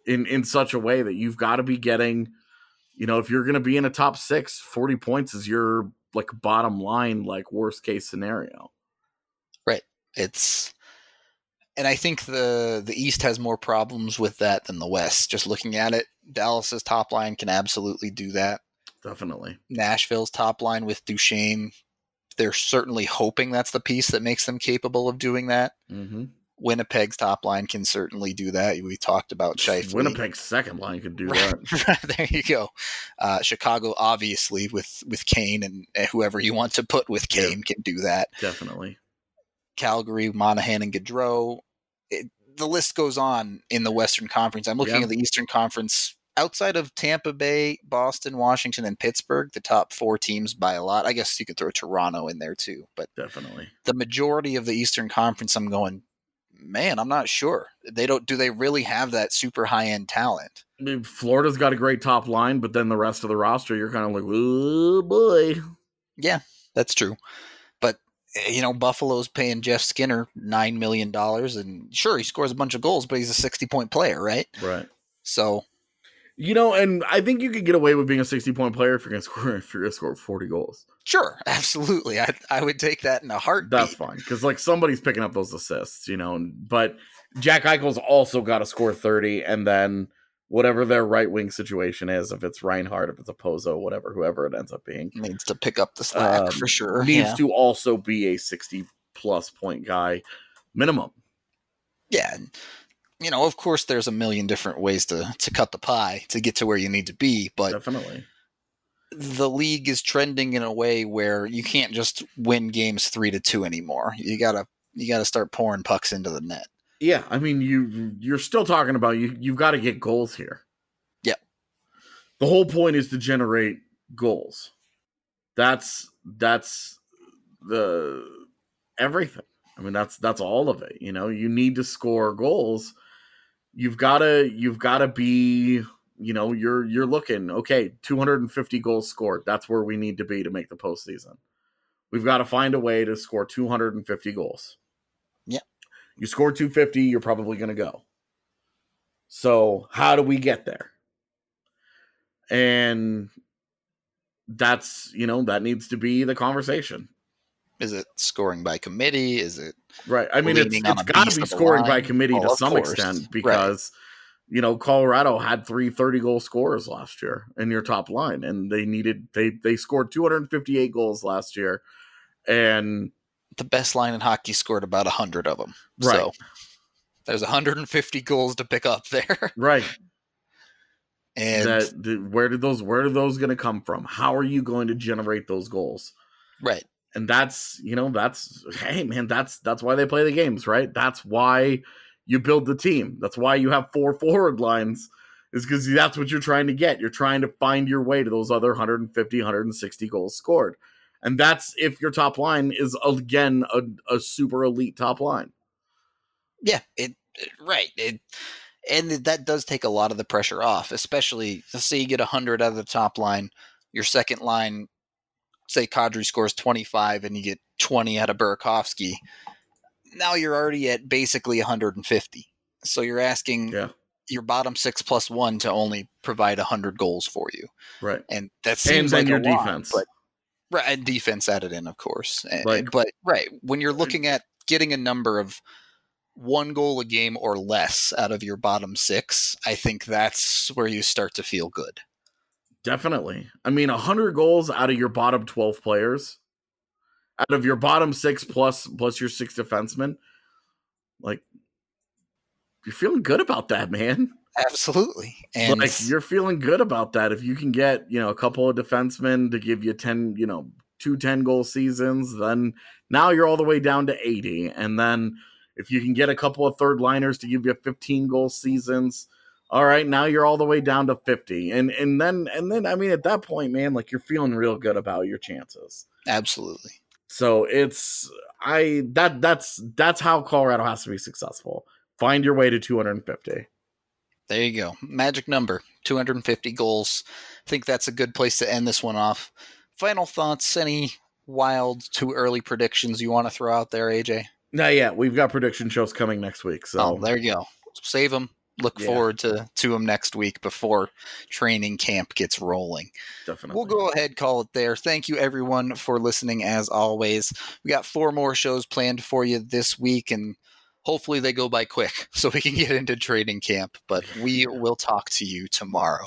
in in such a way that you've got to be getting, you know, if you're going to be in a top six, 40 points is your like bottom line, like worst case scenario. Right. It's and I think the the East has more problems with that than the West. Just looking at it, Dallas's top line can absolutely do that. Definitely. Nashville's top line with Duchene, they're certainly hoping that's the piece that makes them capable of doing that. Mm-hmm. Winnipeg's top line can certainly do that. We talked about Scheifele. Winnipeg's second line could do that. there you go. Uh, Chicago, obviously, with with Kane and whoever you want to put with Yeah. Kane can do that. Definitely. Calgary, Monahan, and Gaudreau. It, the list goes on in the Western Conference. I'm looking Yeah. at the Eastern Conference. Outside of Tampa Bay, Boston, Washington, and Pittsburgh, the top four teams by a lot. I guess you could throw Toronto in there too, but Definitely. the majority of the Eastern Conference, I'm going, man, I'm not sure. They don't. Do they really have that super high end talent? I mean, Florida's got a great top line, but then the rest of the roster, you're kind of like, oh boy. Yeah, that's true. But eh, you know, Buffalo's paying Jeff Skinner nine million dollars, and sure, he scores a bunch of goals, but he's a sixty-point player, right? Right. So You know, and I think you could get away with being a 60 point player if you're gonna score if you're gonna score 40 goals. sure, absolutely, I I would take that in a heartbeat. That's fine because like somebody's picking up those assists, you know. But Jack Eichel's also got to score 30, and then whatever their right wing situation is, if it's Reinhart, if it's a Pozo, whatever, whoever it ends up being, Needs to pick up the slack um, for sure. needs yeah. to also be a 60 plus point guy minimum. yeah. You know, of course, there's a million different ways to to cut the pie to get to where you need to be, but Definitely. the league is trending in a way where you can't just win games three to two anymore. You gotta you gotta start pouring pucks into the net. Yeah, I mean you you're still talking about you you've got to get goals here. Yeah. The whole point is to generate goals. That's that's the everything. I mean that's that's all of it, you know. You need to score goals. You've got to you've got to be you know, you're you're looking okay, 250 goals scored. That's where we need to be to make the postseason. We've got to find a way to score 250 goals. Yeah. You score 250, you're probably going to go. So, how do we get there? And that's, you know, that needs to be the conversation. Is it scoring by committee? Is it Right. I mean, it's, it's got to be scoring by committee Oh, to some course. extent Right. because, you know, Colorado had three 30 goal scorers last year in your top line, and they needed, they, they scored 258 goals last year. And the best line in hockey scored about 100 of them? Right. So there's 150 goals to pick up there. right. And that where did those where are those going to come from how are you going to generate those goals right. And that's you know that's hey man that's that's why they play the games right? That's why you build the team. That's why you have four forward lines is because that's what you're trying to get. You're trying to find your way to those other 150 160 goals scored. And that's if your top line is again a, a super elite top line. Yeah, it, it- right. It and that does take a lot of the pressure off, especially let's say you get 100 out of the top line, your second line say Kadri scores 25 and you get 20 out of Burakovsky. Now you're already at basically 150. So you're asking yeah your bottom 6 plus 1 to only provide 100 goals for you. right And that and seems then like your lot, defense but Right, and defense added in, of course. And- Like- but right when you're uh, looking at getting a number of one goal a game or less out of your bottom six, I think that's where you start to feel good. Definitely. I mean, 100 goals out of your bottom 12 players, out of your bottom six plus plus your six defensemen, like you're feeling good about that, man. Absolutely, and like you're feeling good about that. If you can get you know a couple of defensemen to give you 10, you know, two 10 goal seasons, then now you're all the way down to 80, and then if you can get a couple of third liners to give you 15 goal seasons all right now you're all the way down to 50 and and then and then i mean at that point man like you're feeling real good about your chances absolutely. so it's i that that's that's how colorado has to be successful find your way to 250 There you go, magic number, 250 goals. I think that's a good place to end this one off. Final thoughts? Any wild, too early predictions you want to throw out there, AJ? not yet we've got prediction shows coming next week so Oh, there you go. Save them. Look Yeah. forward to to them next week before training camp gets rolling. definitely We'll go ahead call it there. Thank you everyone for listening as always. We got four more shows planned for you this week and hopefully they go by quick so we can get into training camp, but we will talk to you tomorrow.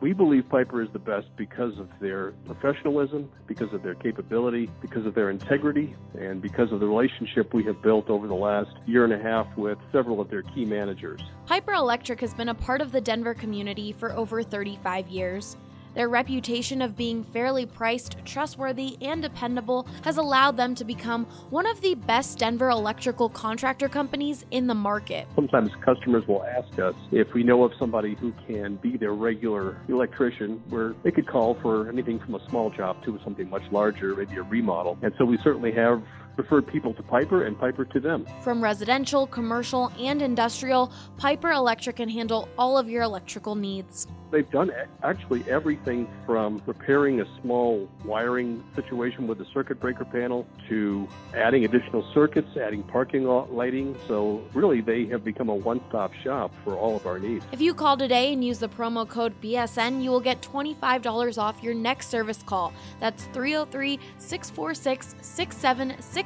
We believe Piper is the best because of their professionalism, because of their capability, because of their integrity, and because of the relationship we have built over the last year and a half with several of their key managers. Piper Electric has been a part of the Denver community for over 35 years. Their reputation of being fairly priced, trustworthy, and dependable has allowed them to become one of the best Denver electrical contractor companies in the market. Sometimes customers will ask us if we know of somebody who can be their regular electrician, where they could call for anything from a small job to something much larger, maybe a remodel. And so we certainly have referred people to Piper and Piper to them. From residential, commercial, and industrial, Piper Electric can handle all of your electrical needs. They've done actually everything from repairing a small wiring situation with a circuit breaker panel to adding additional circuits, adding parking lighting. So really, they have become a one-stop shop for all of our needs. If you call today and use the promo code BSN, you will get $25 off your next service call. That's 303 646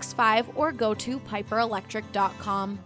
6765 or go to piperelectric.com.